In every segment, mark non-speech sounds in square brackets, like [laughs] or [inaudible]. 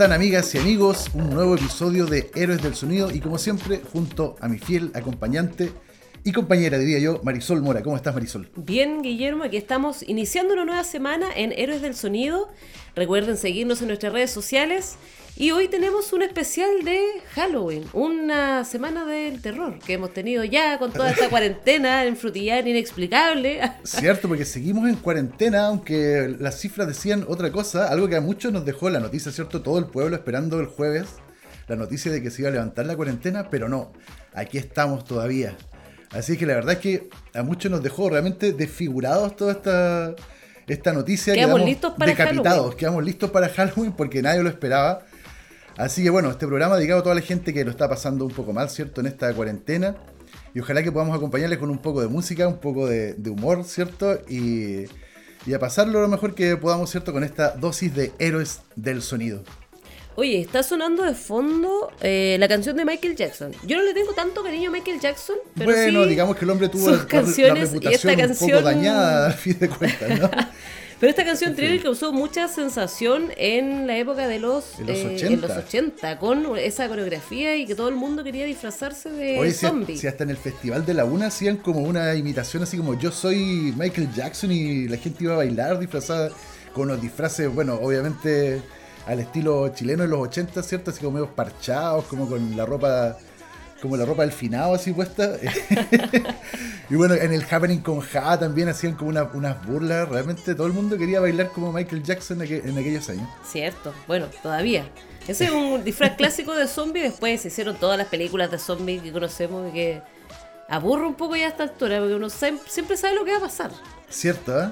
¿Cómo están amigas y amigos? Un nuevo episodio de Héroes del Sonido y como siempre junto a mi fiel acompañante y compañera, diría yo, Marisol Mora. ¿Cómo estás Marisol? Bien, Guillermo, aquí estamos iniciando una nueva semana en Héroes del Sonido. Recuerden seguirnos en nuestras redes sociales y hoy tenemos un especial de Halloween, una semana del terror que hemos tenido ya con toda esta [laughs] cuarentena en frutillar inexplicable. Cierto, porque seguimos en cuarentena, aunque las cifras decían otra cosa, algo que a muchos nos dejó la noticia, ¿cierto? Todo el pueblo esperando el jueves la noticia de que se iba a levantar la cuarentena, pero no, aquí estamos todavía. Así que la verdad es que a muchos nos dejó realmente desfigurados toda esta, esta noticia. Quedamos listos para decapitados, Halloween. quedamos listos para Halloween porque nadie lo esperaba. Así que bueno, este programa dedicado a toda la gente que lo está pasando un poco mal, ¿cierto? En esta cuarentena. Y ojalá que podamos acompañarles con un poco de música, un poco de, de humor, ¿cierto? Y, y a pasarlo lo mejor que podamos, ¿cierto? Con esta dosis de héroes del sonido. Oye, está sonando de fondo eh, la canción de Michael Jackson. Yo no le tengo tanto cariño a Michael Jackson, pero bueno, sí digamos que el hombre tuvo sus la- la, canciones y esta un poco canción- dañada al fin de cuentas, ¿no? [laughs] Pero esta canción Thriller causó mucha sensación en la época de los, En los eh, 80. en los 80, con esa coreografía y que todo el mundo quería disfrazarse de Oye, si, zombie. si hasta en el Festival de la Una hacían como una imitación así como yo soy Michael Jackson y la gente iba a bailar disfrazada con los disfraces, bueno, obviamente al estilo chileno de los 80, ¿cierto? Así como medio parchados, como con la ropa como la ropa del finado así puesta. [laughs] y bueno, en el Happening con Ja también hacían como una- unas burlas. Realmente todo el mundo quería bailar como Michael Jackson en, aqu- en aquellos años. Cierto, bueno, todavía. Ese es un [laughs] disfraz clásico de zombie. Después se hicieron todas las películas de zombie que conocemos y que aburre un poco ya a esta altura, porque uno siempre sabe lo que va a pasar. Cierto, ¿eh?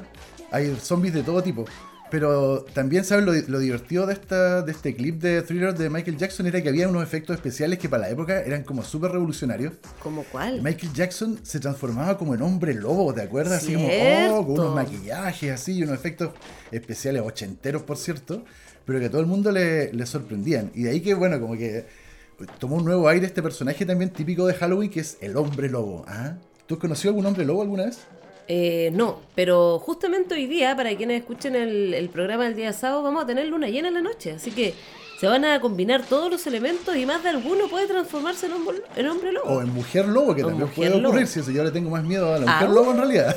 Hay zombies de todo tipo. Pero también, ¿sabes? Lo, lo divertido de, esta, de este clip de Thriller de Michael Jackson era que había unos efectos especiales que para la época eran como súper revolucionarios. ¿Como cuál? Michael Jackson se transformaba como en hombre lobo, ¿te acuerdas? Así como, Cierto. oh, con unos maquillajes así, y unos efectos especiales ochenteros, por cierto, pero que a todo el mundo le, le sorprendían. Y de ahí que, bueno, como que tomó un nuevo aire este personaje también típico de Halloween, que es el hombre lobo. ¿ah? ¿Tú has conocido algún hombre lobo alguna vez? Eh, no, pero justamente hoy día, para quienes escuchen el, el programa del día sábado, vamos a tener luna llena en la noche. Así que se van a combinar todos los elementos y más de alguno puede transformarse en hombre, en hombre lobo. O en mujer lobo, que O también puede ocurrir, si eso yo le tengo más miedo a la Ah, mujer lobo en realidad.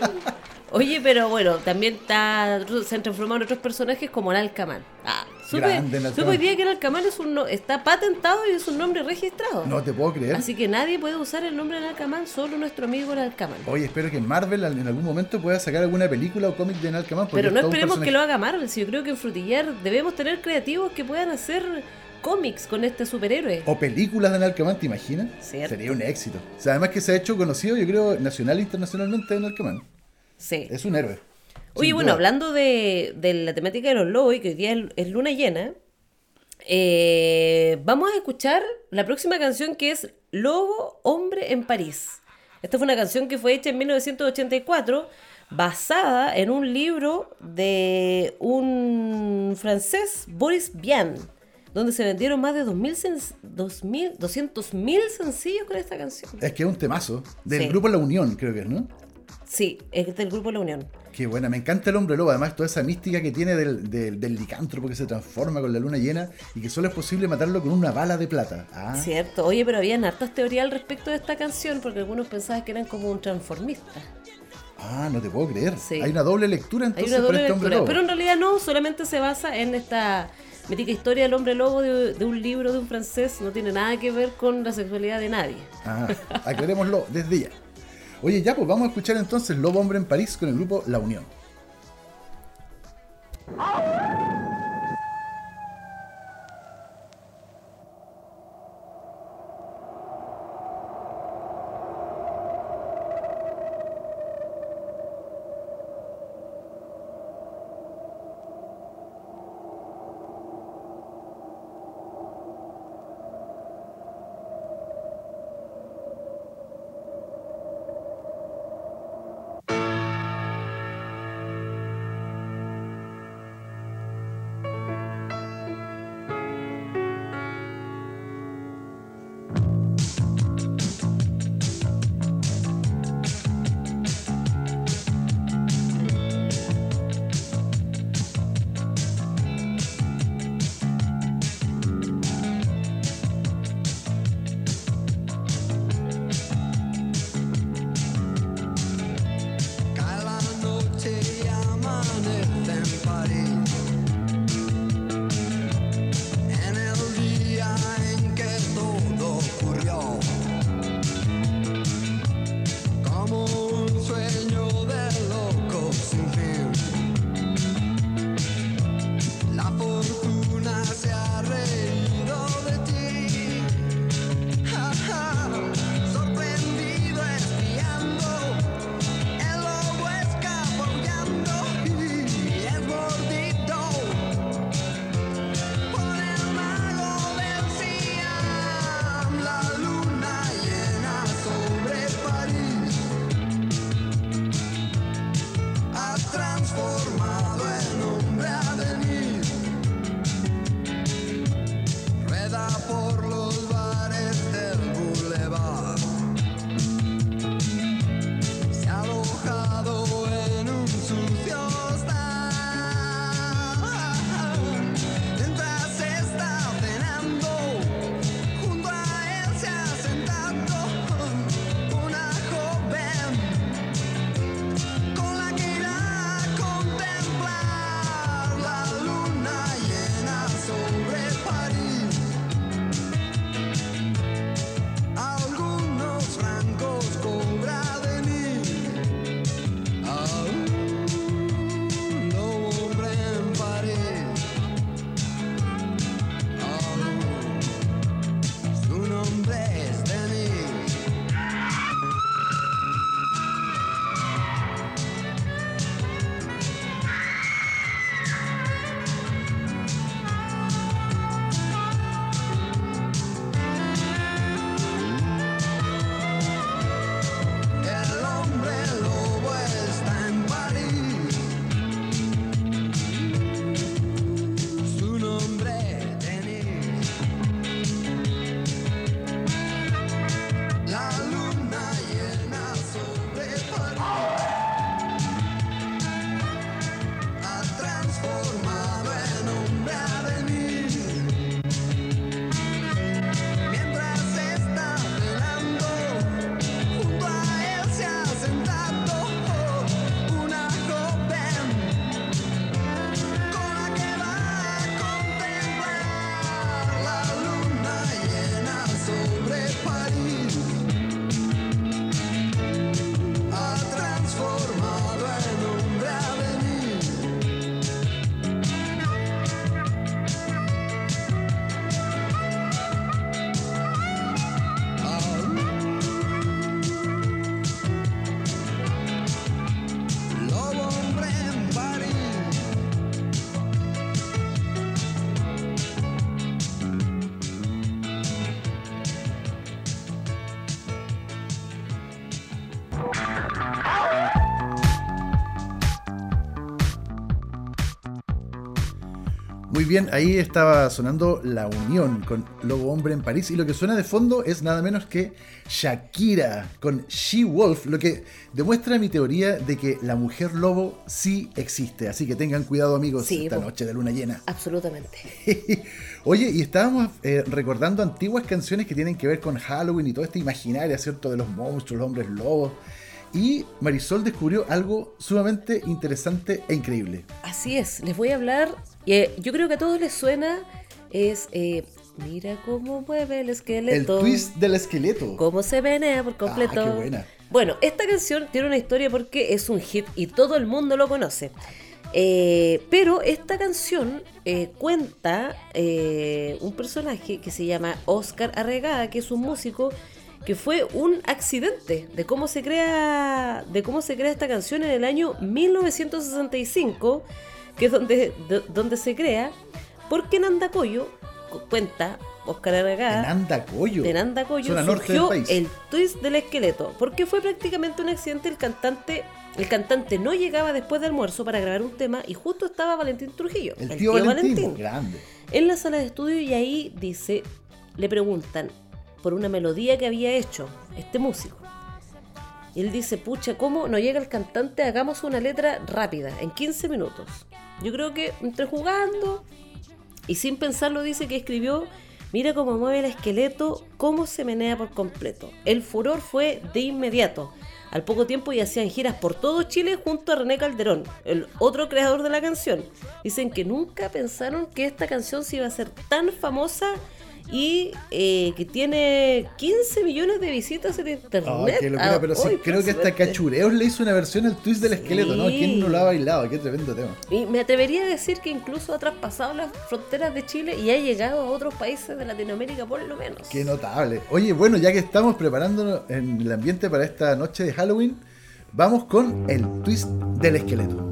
[laughs] Oye, pero bueno, también está, se han transformado en otros personajes como el Alcamán. Ah, supe, Grande el supe Alcamán. hoy día que el Alcamán es un, está patentado y es un nombre registrado. No te puedo creer. Así que nadie puede usar el nombre del Alcamán, solo nuestro amigo el Alcamán. Oye, espero que Marvel en algún momento pueda sacar alguna película o cómic de porque Pero no esperemos que lo haga Marvel, si yo creo que en Frutillar debemos tener creativos que puedan hacer cómics con este superhéroe. O películas de Nalcaman, ¿te imaginas? Cierto. Sería un éxito. O sea, además que se ha hecho conocido, yo creo, nacional e internacionalmente de Nalcaman. Sí. Es un héroe. Oye, bueno, duda. hablando de, de la temática de los lobos y que hoy día es, es luna llena, eh, vamos a escuchar la próxima canción que es Lobo, Hombre en París. Esta fue una canción que fue hecha en 1984, basada en un libro de un francés, Boris Vian, donde se vendieron más de 2.000 sen- 2.000 200.000 sencillos con esta canción. Es que es un temazo. Del Sí. grupo La Unión, creo que es, ¿no? Sí, es del grupo La Unión. Qué buena, me encanta el hombre lobo, además toda esa mística que tiene del, del, del licántropo que se transforma con la luna llena y que solo es posible matarlo con una bala de plata. Ah, Cierto, oye, pero habían hartas teorías al respecto de esta canción porque algunos pensaban que eran como un transformista. ah, no te puedo creer. Sí. Hay una doble lectura Hay entonces una por doble este hombre lectura, lobo. pero en realidad no, solamente se basa en esta mítica historia del hombre lobo de, de un libro de un francés, no tiene nada que ver con la sexualidad de nadie. Ah, aclarémoslo desde ya. Oye, ya, pues vamos a escuchar entonces Lobo Hombre en París con el grupo La Unión. Bien, ahí estaba sonando La Unión con Lobo Hombre en París y lo que suena de fondo es nada menos que Shakira con She Wolf, lo que demuestra mi teoría de que la mujer lobo sí existe. Así que tengan cuidado amigos esta noche de luna llena. Absolutamente. [laughs] Oye, y estábamos eh, recordando antiguas canciones que tienen que ver con Halloween y todo este imaginario, ¿cierto? De los monstruos, los hombres lobos. Y Marisol descubrió algo sumamente interesante e increíble. Así es, les voy a hablar eh, yo creo que a todos les suena, es eh, mira cómo mueve el esqueleto. El twist del esqueleto. Cómo se venea por completo. Ah, qué buena. Bueno, esta canción tiene una historia porque es un hit y todo el mundo lo conoce. Eh, pero esta canción cuenta un personaje que se llama Oscar Arregada, que es un músico que fue un accidente de cómo se crea de cómo se crea esta canción en el año 1965 que es donde, donde se crea, porque en Andacoyo, cuenta Oscar Aragada, en Andacoyo, en Andacoyo surgió el twist del esqueleto, porque fue prácticamente un accidente, el cantante el cantante no llegaba después del almuerzo para grabar un tema y justo estaba Valentín Trujillo, el, tío, Valentín, grande. en la sala de estudio y ahí dice, le preguntan por una melodía que había hecho este músico. Y él dice, pucha, ¿cómo no llega el cantante? Hagamos una letra rápida, en 15 minutos. Yo creo que entre jugando y sin pensarlo dice que escribió, mira cómo mueve el esqueleto, cómo se menea por completo. El furor fue de inmediato. Al poco tiempo ya hacían giras por todo Chile junto a René Calderón, el otro creador de la canción. Dicen que nunca pensaron que esta canción se iba a ser tan famosa y eh, que tiene 15 millones de visitas en internet. Oh, locura, pero sí, creo que hasta Cachureos le hizo una versión al twist del esqueleto, ¿no? ¿Quién no lo ha bailado? Qué tremendo tema. Y me atrevería a decir que incluso ha traspasado las fronteras de Chile y ha llegado a otros países de Latinoamérica por lo menos. Qué notable. Oye, bueno, ya que estamos preparándonos en el ambiente para esta noche de Halloween, vamos con el twist del esqueleto.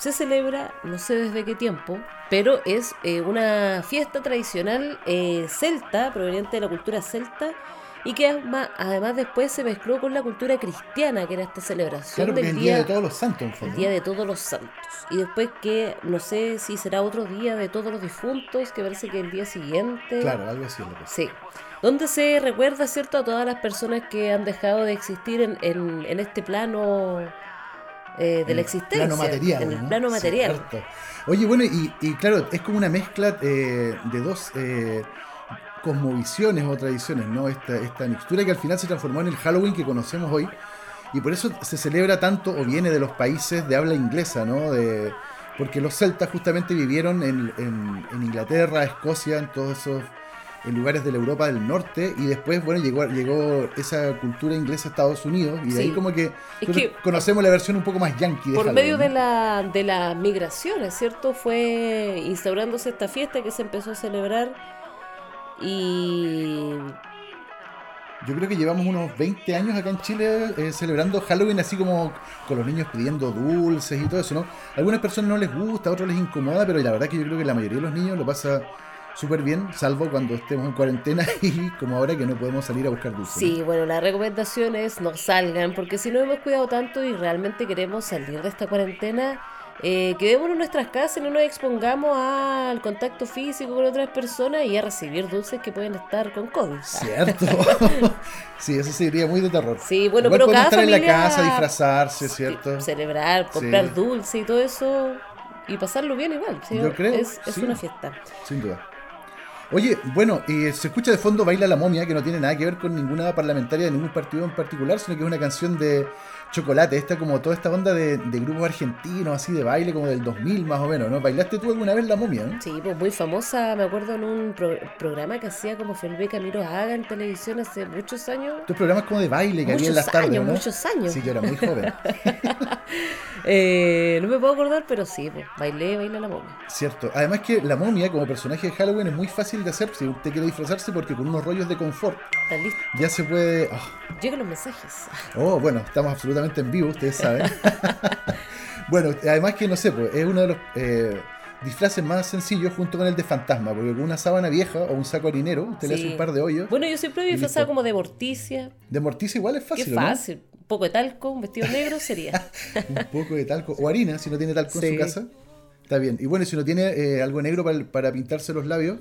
Se celebra, no sé desde qué tiempo, pero es eh, una fiesta tradicional eh, celta, proveniente de la cultura celta, y que además, además después se mezcló con la cultura cristiana, que era esta celebración Claro, del el día de todos los santos, en fondo. el Día de Todos los Santos. Y después que, no sé si será otro día de todos los difuntos, que parece que el día siguiente. Claro, algo así lo que. Sí. Donde se recuerda, ¿cierto?, a todas las personas que han dejado de existir en, en, en este plano eh, de la existencia. Plano material. En el ¿no? plano material. Cierto. Oye, bueno, y, y claro, es como una mezcla eh, de dos eh, cosmovisiones o tradiciones, ¿no? Esta, esta mixtura que al final se transformó en el Halloween que conocemos hoy. Y por eso se celebra tanto o viene de los países de habla inglesa, ¿no? De, porque los celtas justamente vivieron en, en- en Inglaterra, Escocia, en todos esos en lugares de la Europa del Norte y después, bueno, llegó, llegó esa cultura inglesa a Estados Unidos y de Sí. ahí como que, Es conocemos la versión un poco más yankee de Por Halloween, medio ¿no? de, la, de las migraciones, ¿cierto? Fue instaurándose esta fiesta que se empezó a celebrar y Yo creo que llevamos unos 20 años acá en Chile eh, celebrando Halloween así como con los niños pidiendo dulces y todo eso, ¿no? A algunas personas no les gusta, a otros les incomoda, pero la verdad que yo creo que la mayoría de los niños lo pasa súper bien, salvo cuando estemos en cuarentena [laughs] y como ahora que no podemos salir a buscar dulces. Sí, bueno, la recomendación es no salgan, porque si no hemos cuidado tanto y realmente queremos salir de esta cuarentena, eh, quedémonos en nuestras casas y no nos expongamos al contacto físico con otras personas y a recibir dulces que pueden estar con COVID. [laughs] Cierto. [laughs] sí, eso sería muy de terror. Sí, bueno, Igual pero cada estar en la casa, disfrazarse, ¿cierto? Celebrar, comprar Sí. dulce y todo eso y pasarlo bien igual. ¿sí? Yo creo, Es, es sí. una fiesta. Sin duda. Oye, bueno, y se escucha de fondo Baila la momia, que no tiene nada que ver con ninguna parlamentaria de ningún partido en particular, sino que es una canción de Chocolate, esta como toda esta onda de, de grupos argentinos, así de baile, como del 2000 más o menos, ¿no? ¿Bailaste tú alguna vez la momia, no? Sí, pues muy famosa, me acuerdo en un pro- programa que hacía como Felipe Camilo Haga en televisión hace muchos años. Estos programas como de baile que había en Muchos las tardes, años, ¿no? muchos años. Sí, yo era muy joven, [laughs] Eh, no me puedo acordar, pero sí, pues, bailé, bailé la momia. cierto. Además que la momia como personaje de Halloween es muy fácil de hacer si usted quiere disfrazarse porque con unos rollos de confort ¿Está listo? ya se puede... ah, Llegan los mensajes. [laughs] Oh, bueno, estamos absolutamente en vivo, ustedes saben. [laughs] bueno, además que no sé, pues, es uno de los eh, disfraces más sencillos junto con el de fantasma, porque con una sábana vieja o un saco harinero, usted le Sí. hace un par de hoyos. Bueno, yo siempre disfrazaba como de morticia. De morticia igual es fácil, Qué ¿no? fácil. Un poco de talco, un vestido negro sería. [laughs] Un poco de talco, o harina, si no tiene talco en su casa. Está bien. Y bueno, si no tiene eh, algo negro para, para pintarse los labios,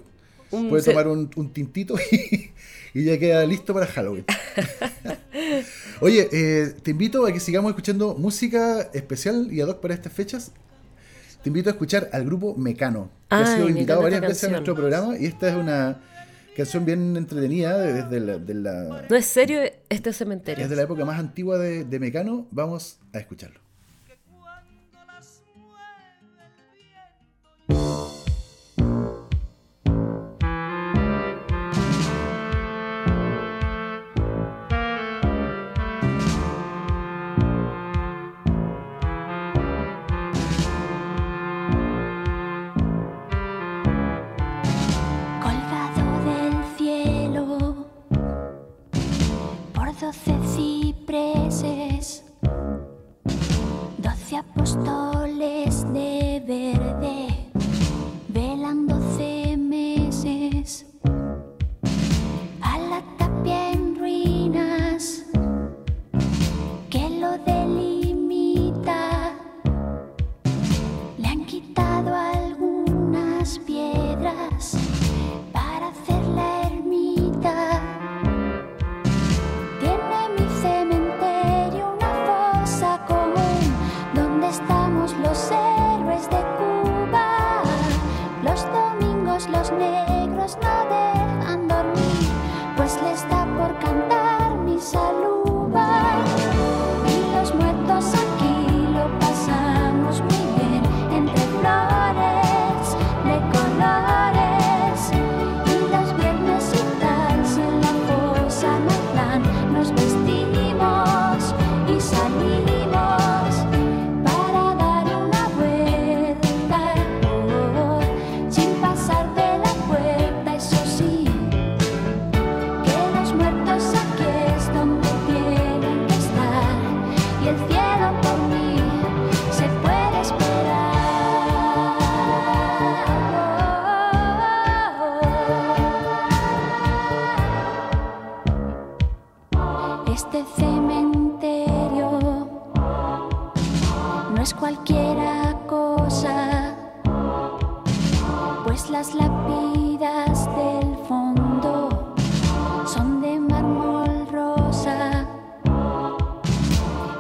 Un puede se- tomar un, un tintito y, y ya queda listo para Halloween. [laughs] Oye, eh, te invito a que sigamos escuchando música especial y ad hoc para estas fechas. Te invito a escuchar al grupo Mecano, que ha sido invitado varias veces a nuestro programa y esta es una canción bien entretenida desde la, de la- No es serio este cementerio. es de la época más antigua de, de Mecano. Vamos a escucharlo. Doce cipreses, doce apóstoles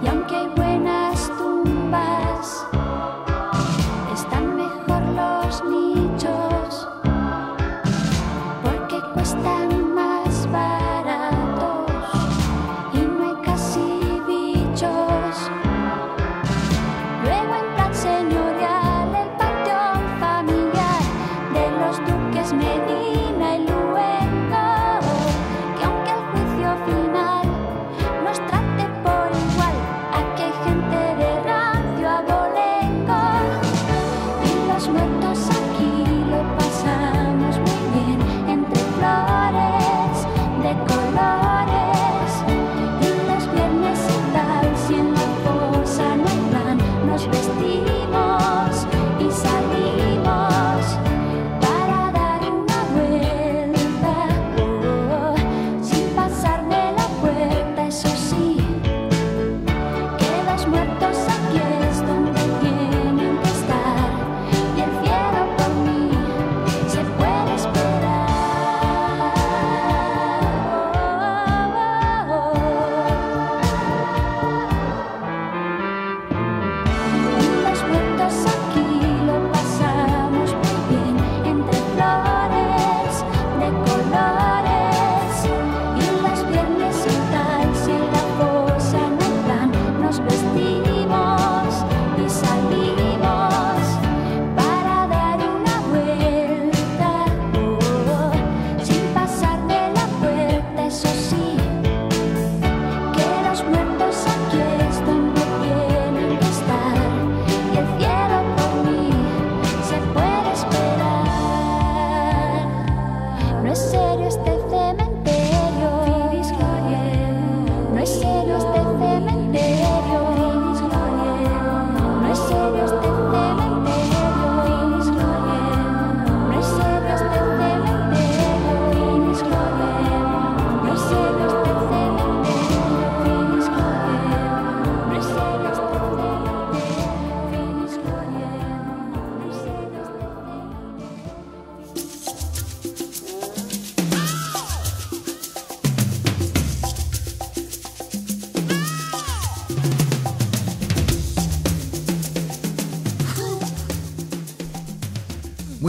Y aunque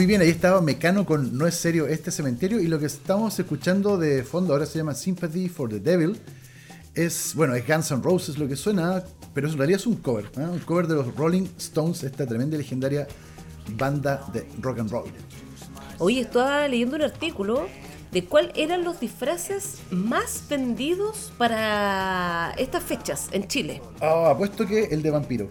Muy bien, ahí estaba Mecano con No es serio este cementerio y lo que estamos escuchando de fondo ahora se llama Sympathy for the Devil. Es, bueno, es Guns N' Roses lo que suena, pero en realidad es un cover, ¿eh? un cover de los Rolling Stones, esta tremenda y legendaria banda de rock and roll. Oye, estaba leyendo un artículo de cuáles eran los disfraces más vendidos para estas fechas en Chile. Ah, apuesto que el de vampiro.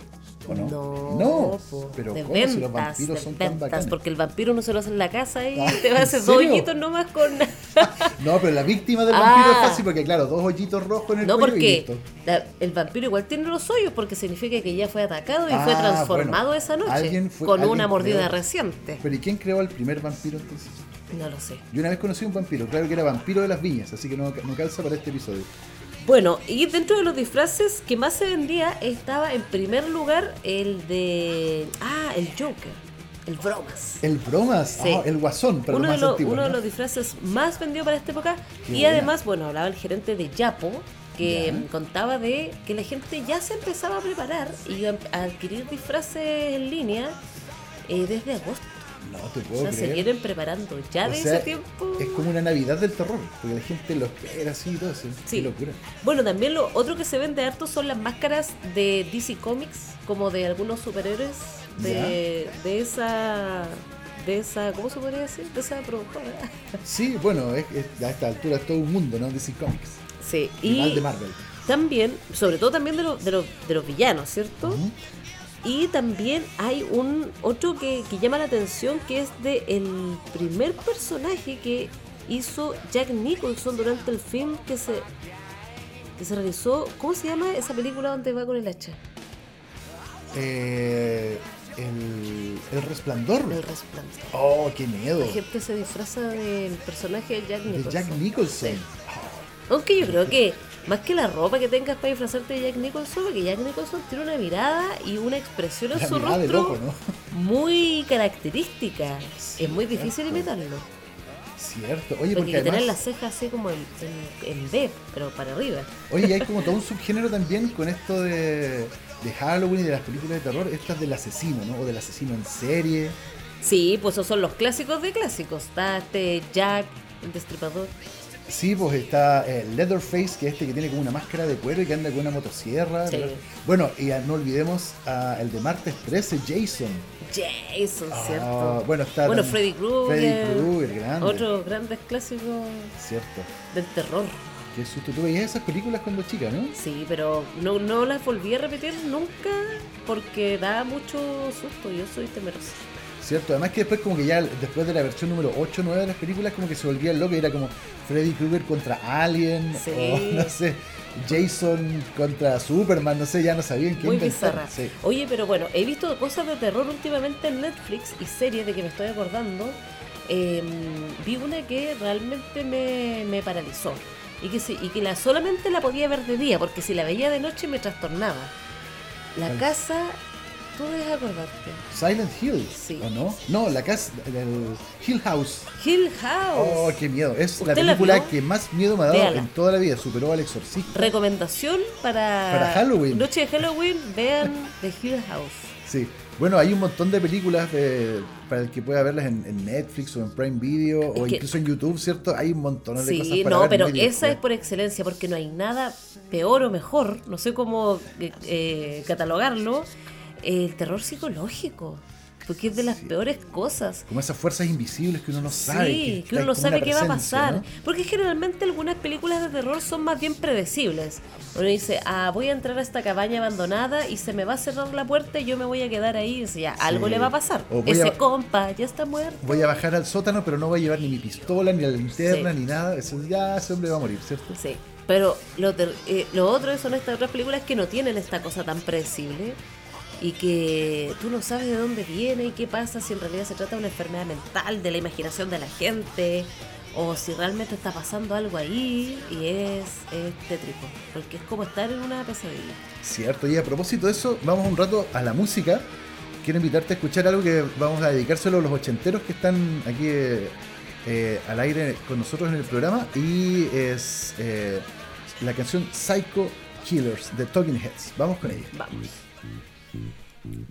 ¿O no? No, po, pero de ¿cómo ventas, si los vampiros de son tan bacanes? porque el vampiro no se lo hace en la casa y Ah, te va a ¿en hacer dos hoyitos nomás con... [laughs] No, pero la víctima del vampiro Ah. es fácil porque, claro, dos hoyitos rojos en el No, cuello y porque listo. la- el vampiro igual tiene los hoyos porque significa que ya fue atacado y Ah, fue transformado bueno. esa noche fue- con una mordida creó- reciente. Pero ¿y quién creó el primer vampiro entonces? No lo sé. Yo una vez conocí a un vampiro, claro que era vampiro de las viñas, así que no, no calza para este episodio. Bueno, y dentro de los disfraces que más se vendía estaba en primer lugar el de... Ah, el Joker, el Bromas. El bromas, Sí. ah, el guasón, para uno, de uno de los disfraces más vendidos para esta época. Qué y buena. además, bueno, hablaba el gerente de Yapo, que Ya. mm, contaba de que la gente ya se empezaba a preparar y a a adquirir disfraces en línea eh, desde agosto. No te O puedo sea, se creer. vienen preparando ya O de sea, ese tiempo. Es como una Navidad del terror, porque la gente lo espera así y todo eso. Sí. Qué locura. Bueno, también lo otro que se vende harto son las máscaras de DC Comics, como de algunos superhéroes de, de esa de esa, ¿cómo se podría decir? De esa productora. [laughs] Sí, bueno, es, es- a esta altura es todo un mundo, ¿no? DC Comics. Sí, Y y de Marvel. también, sobre todo también de, los de, los, de los villanos, ¿cierto? Ujú. Y también hay un otro que, que llama la atención que es de el primer personaje que hizo Jack Nicholson durante el film que se que se realizó. ¿Cómo se llama esa película donde va con el hacha? Eh, el, el resplandor. El resplandor. Oh, qué miedo. La gente se disfraza del personaje de Jack De Nicholson. Jack Nicholson. Sí. Aunque yo creo que Más que la ropa que tengas para disfrazarte de Jack Nicholson, porque Jack Nicholson tiene una mirada y una expresión en La su rostro loco, ¿no? muy característica. Sí, es muy difícil imitarlo. Cierto. Oye, Porque tener las cejas así como en, en, en D, pero para arriba. oye, y hay como todo un subgénero también con esto de, de Halloween y de las películas de terror, estas del asesino, ¿no? O del asesino en serie. Sí, pues esos son los clásicos de clásicos. Está este Jack, el destripador. Sí, pues está eh, Leatherface, que es este que tiene como una máscara de cuero y que anda con una motosierra. Sí. Bueno, y no olvidemos el de martes 13, Jason. Jason, Ah, ¿cierto? bueno, está Bueno, Freddy Krueger. Freddy Krueger, grande. Otros grandes clásicos Cierto. del terror. Qué susto. Tú veías esas películas cuando chica, ¿no? Sí, pero no, no las volví a repetir nunca porque da mucho susto. Yo soy temerosa. Cierto. Además que después como que ya después de la versión número 8 o 9 de las películas como que se volvía loco y era como Freddy Krueger contra Alien Sí. o [laughs] no sé, Jason contra Superman, no sé, ya no sabían qué Muy inventar. bizarra. Sí. Oye, pero bueno, he visto cosas de terror últimamente en Netflix y series de que me estoy acordando. Eh, vi una que realmente me, me paralizó. Y que, sí, y que la, solamente la podía ver de día, porque si la veía de noche me trastornaba. La casa, tú debes acordarte. Silent Hill, Sí. ¿o no? No, la casa del Hill House. Hill House. Oh, qué miedo. Es la ¿Usted la película vio? que más miedo me ha dado Véala. en toda la vida. Superó al exorcista. Recomendación para, Para Halloween. Noche de Halloween, vean The Hill House. Sí. Bueno, hay un montón de películas de- para el que pueda verlas en, en Netflix o en Prime Video o Es que- incluso en YouTube, ¿cierto? Hay un montón de cosas Sí, para no, ver pero muy esa es por excelencia, porque no hay nada peor o mejor, no sé cómo eh, eh, catalogarlo, el terror psicológico, porque es de las peores cosas. Como esas fuerzas invisibles que uno no sabe. Sí, que uno no sabe qué va a pasar. ¿no? Porque generalmente algunas películas de terror son más bien predecibles. Uno dice, ah, voy a entrar a esta cabaña abandonada y se me va a cerrar la puerta y yo me voy a quedar ahí. Y dice, ya, algo le va a pasar. Ese a- compa ya está muerto. Voy a bajar al sótano, pero no voy a llevar ni mi pistola, ni la linterna, Sí. ni nada. Eso, ya ese hombre va a morir, ¿cierto? Sí, pero lo, ter- eh, lo otro son estas otras películas que no tienen esta cosa tan predecible y que tú no sabes de dónde viene y qué pasa si en realidad se trata de una enfermedad mental, de la imaginación de la gente, o si realmente está pasando algo ahí y es, es tétrico, porque es como estar en una pesadilla. Cierto, y a propósito de eso, vamos un rato a la música. Quiero invitarte a escuchar algo que vamos a dedicárselo a los ochenteros que están aquí eh, eh, al aire con nosotros en el programa. Y es eh, la canción Psycho Killers de Talking Heads. Vamos con ella. Vamos. Thank you.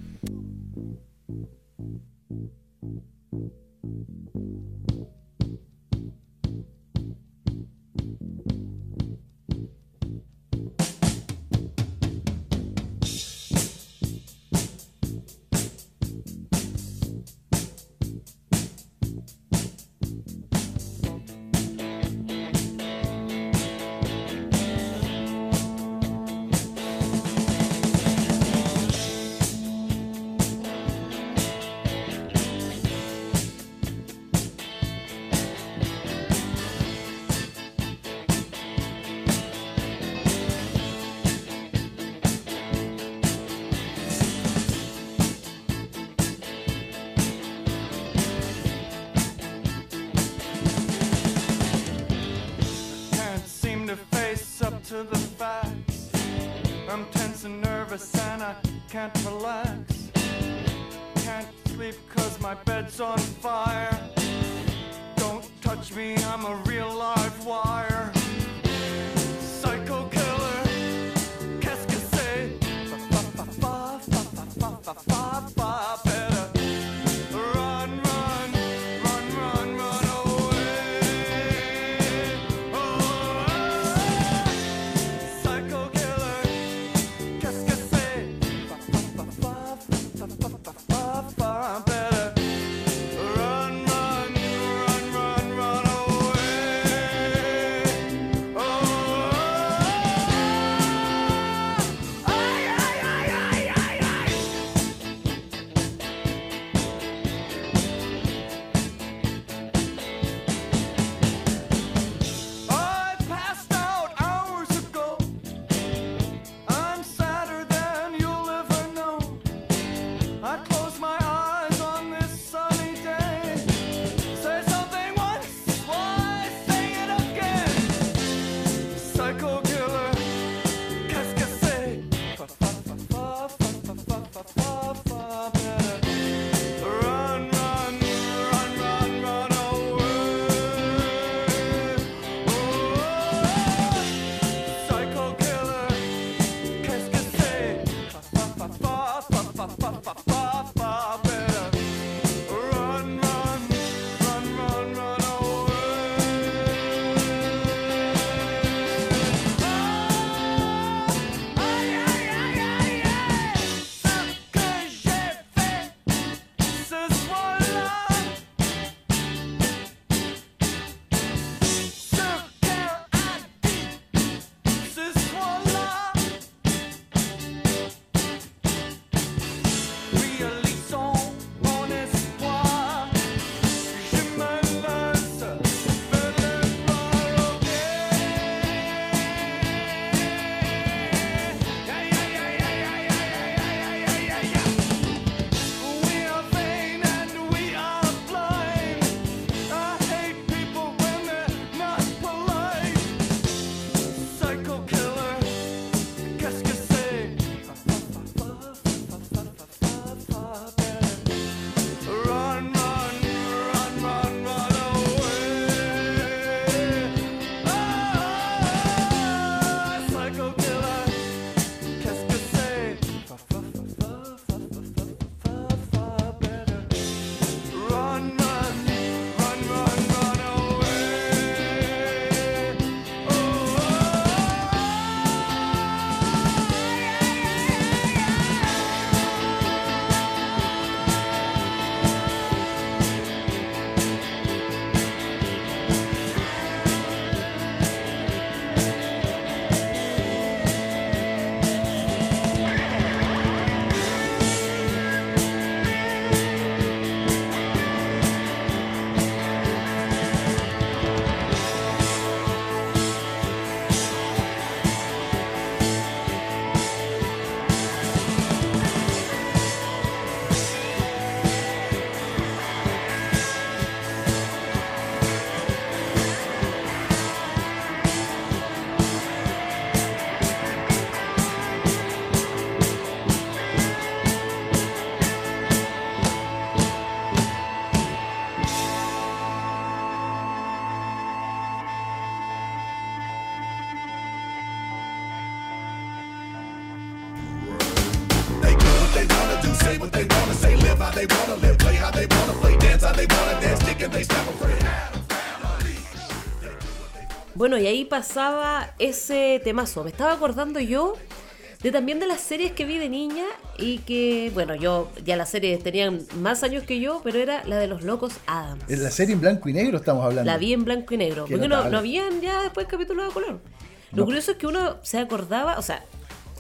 Can't relax. Can't sleep cause my bed's on fire. Don't touch me, I'm a real live wire. They wanna live, play how they wanna play, dance how they wanna dance, kick and they step afraid. Bueno, y ahí pasaba ese temazo. Me estaba acordando yo de también de las series que vi de niña y que, bueno, yo ya las series tenían más años que yo, pero era la de los locos Adams. En la serie en blanco y negro estamos hablando. La vi en blanco y negro. Qué Porque no, no habían ya después capítulos a color. Lo No. curioso es que uno se acordaba, o sea,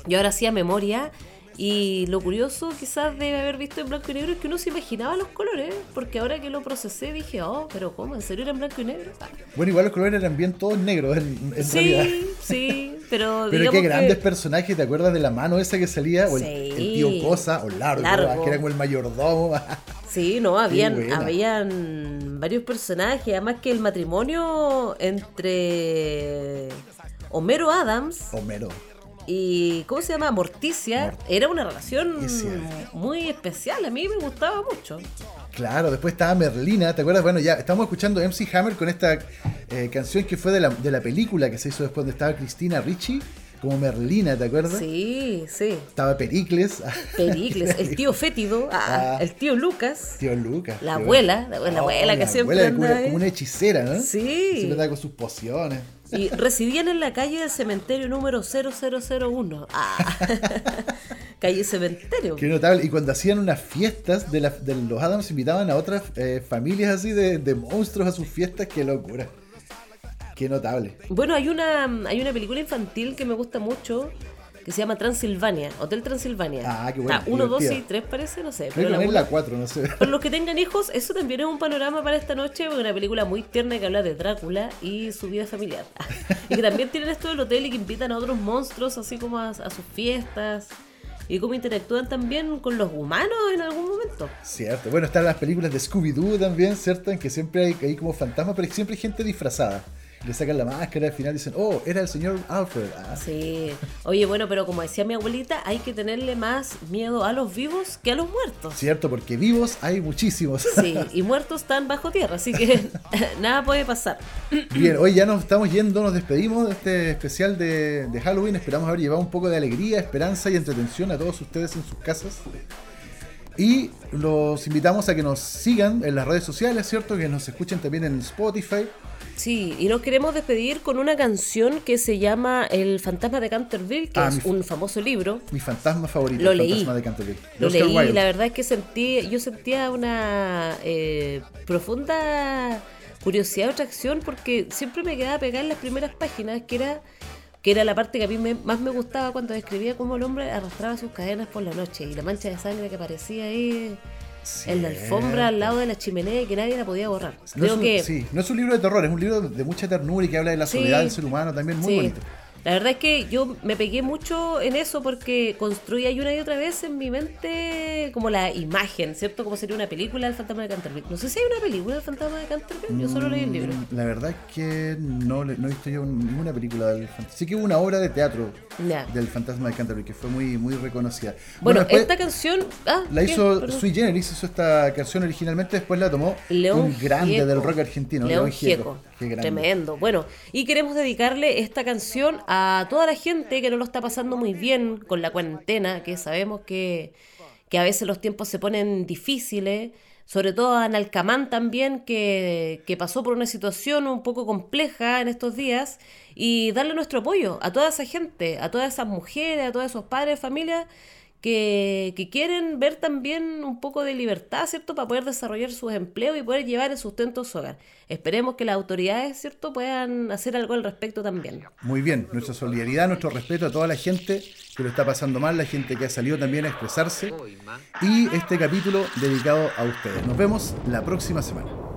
yo ahora hacía memoria. Y lo curioso quizás de haber visto en blanco y negro es que uno se imaginaba los colores, porque ahora que lo procesé dije, oh, pero ¿cómo? ¿En serio era en blanco y negro? Bueno, igual los colores eran bien todos negros en, en realidad. Sí, sí, pero [laughs] Pero qué grandes que... personajes, ¿te acuerdas de la mano esa que salía? O el, Sí. el tío Cosa, o Largo, Largo. que era como el mayordomo. [laughs] Sí, no, habían, habían varios personajes, además que el matrimonio entre Homero Adams Homero. Y ¿cómo se llama? Morticia, Mort- era una relación Morticia. muy especial, a mí me gustaba mucho. Claro, después estaba Merlina, ¿te acuerdas? Bueno, ya estamos escuchando MC Hammer con esta eh, canción que fue de la, de la película que se hizo después donde estaba Cristina Ricci como Merlina, ¿te acuerdas? Sí, sí. Estaba Pericles. Pericles, el tío fétido, [laughs] ah, Ah. el tío Lucas, Tío Lucas. la tío- abuela, la, la Oh, abuela que la siempre abuela una- ahí. como una hechicera, ¿no? Sí. Siempre andaba con sus pociones. Y residían en la calle del cementerio número 0001. Ah. [laughs] calle cementerio. Qué notable. Y cuando hacían unas fiestas de, la- de los Adams, invitaban a otras eh, familias así de, de monstruos a sus fiestas. Qué locura. Qué notable. Bueno, hay una, hay una película infantil que me gusta mucho que se llama Transilvania, Hotel Transilvania. Ah, qué buena, Ah, uno, dos y divertida. tres parece, no sé. Creo Pero que la la 4, no sé. [laughs] Para los que tengan hijos, eso también es un panorama para esta noche, porque una película muy tierna que habla de Drácula y su vida familiar. [laughs] y que también tienen esto del hotel y que invitan a otros monstruos así como a, a sus fiestas. Y cómo interactúan también con los humanos en algún momento. Cierto. Bueno, están las películas de Scooby-Doo también, ¿cierto? En que siempre hay, hay como fantasmas, pero siempre hay gente disfrazada. Le sacan la máscara al final dicen, oh, era el señor Alfred. Ah, Sí. Oye, bueno, pero como decía mi abuelita, hay que tenerle más miedo a los vivos que a los muertos. Cierto, porque vivos hay muchísimos. Sí, y [laughs] muertos están bajo tierra, así que [laughs] nada puede pasar. Bien, hoy ya nos estamos yendo, nos despedimos de este especial de, de Halloween. Esperamos haber llevado un poco de alegría, esperanza y entretención a todos ustedes en sus casas. Y los invitamos a que nos sigan en las redes sociales, ¿cierto? Que nos escuchen también en Spotify. Sí, y nos queremos despedir con una canción que se llama El fantasma de Canterville, que Ah, es un famoso libro. Mi fantasma favorito, Lo el leí. fantasma de Canterville. Lo leí, Wilde. la verdad es que sentí, yo sentía una eh, profunda curiosidad o atracción porque siempre me quedaba pegada en las primeras páginas, que era que era la parte que a mí me- más me gustaba cuando describía cómo el hombre arrastraba sus cadenas por la noche y la mancha de sangre que aparecía ahí en la alfombra al lado de la chimenea y que nadie la podía borrar. No es, Creo un, que sí, no es un libro de terror, es un libro de mucha ternura y que habla de la Sí. soledad del ser humano también, muy Sí. bonito. La verdad es que yo me pegué mucho en eso porque construía una y otra vez en mi mente como la imagen, ¿cierto? Como sería una película del fantasma de Canterville. No sé si hay una película del fantasma de Canterville, yo solo leí el libro. Mm, La verdad es que no, no he visto yo ninguna película del fantasma. Sí que hubo una obra de teatro del fantasma de Canterbury que fue muy, muy reconocida. Bueno, después esta canción... Ah, la hizo Perdón. Sui Generis, hizo esta canción originalmente, después la tomó León un grande Gieco. del rock argentino, León León Gieco. Gieco. Tremendo. Bueno, y queremos dedicarle esta canción a toda la gente que no lo está pasando muy bien con la cuarentena, que sabemos que, que a veces los tiempos se ponen difíciles. Sobre todo a Nalcamán también, que, que pasó por una situación un poco compleja en estos días. Y darle nuestro apoyo a toda esa gente, a todas esas mujeres, a todos esos padres de familia que, que quieren ver también un poco de libertad, ¿cierto? Para poder desarrollar sus empleos y poder llevar el sustento a su hogar. Esperemos que las autoridades, ¿cierto?, puedan hacer algo al respecto también. Muy bien, nuestra solidaridad, nuestro respeto a toda la gente que lo está pasando mal, la gente que ha salido también a expresarse. Y este capítulo dedicado a ustedes. Nos vemos la próxima semana.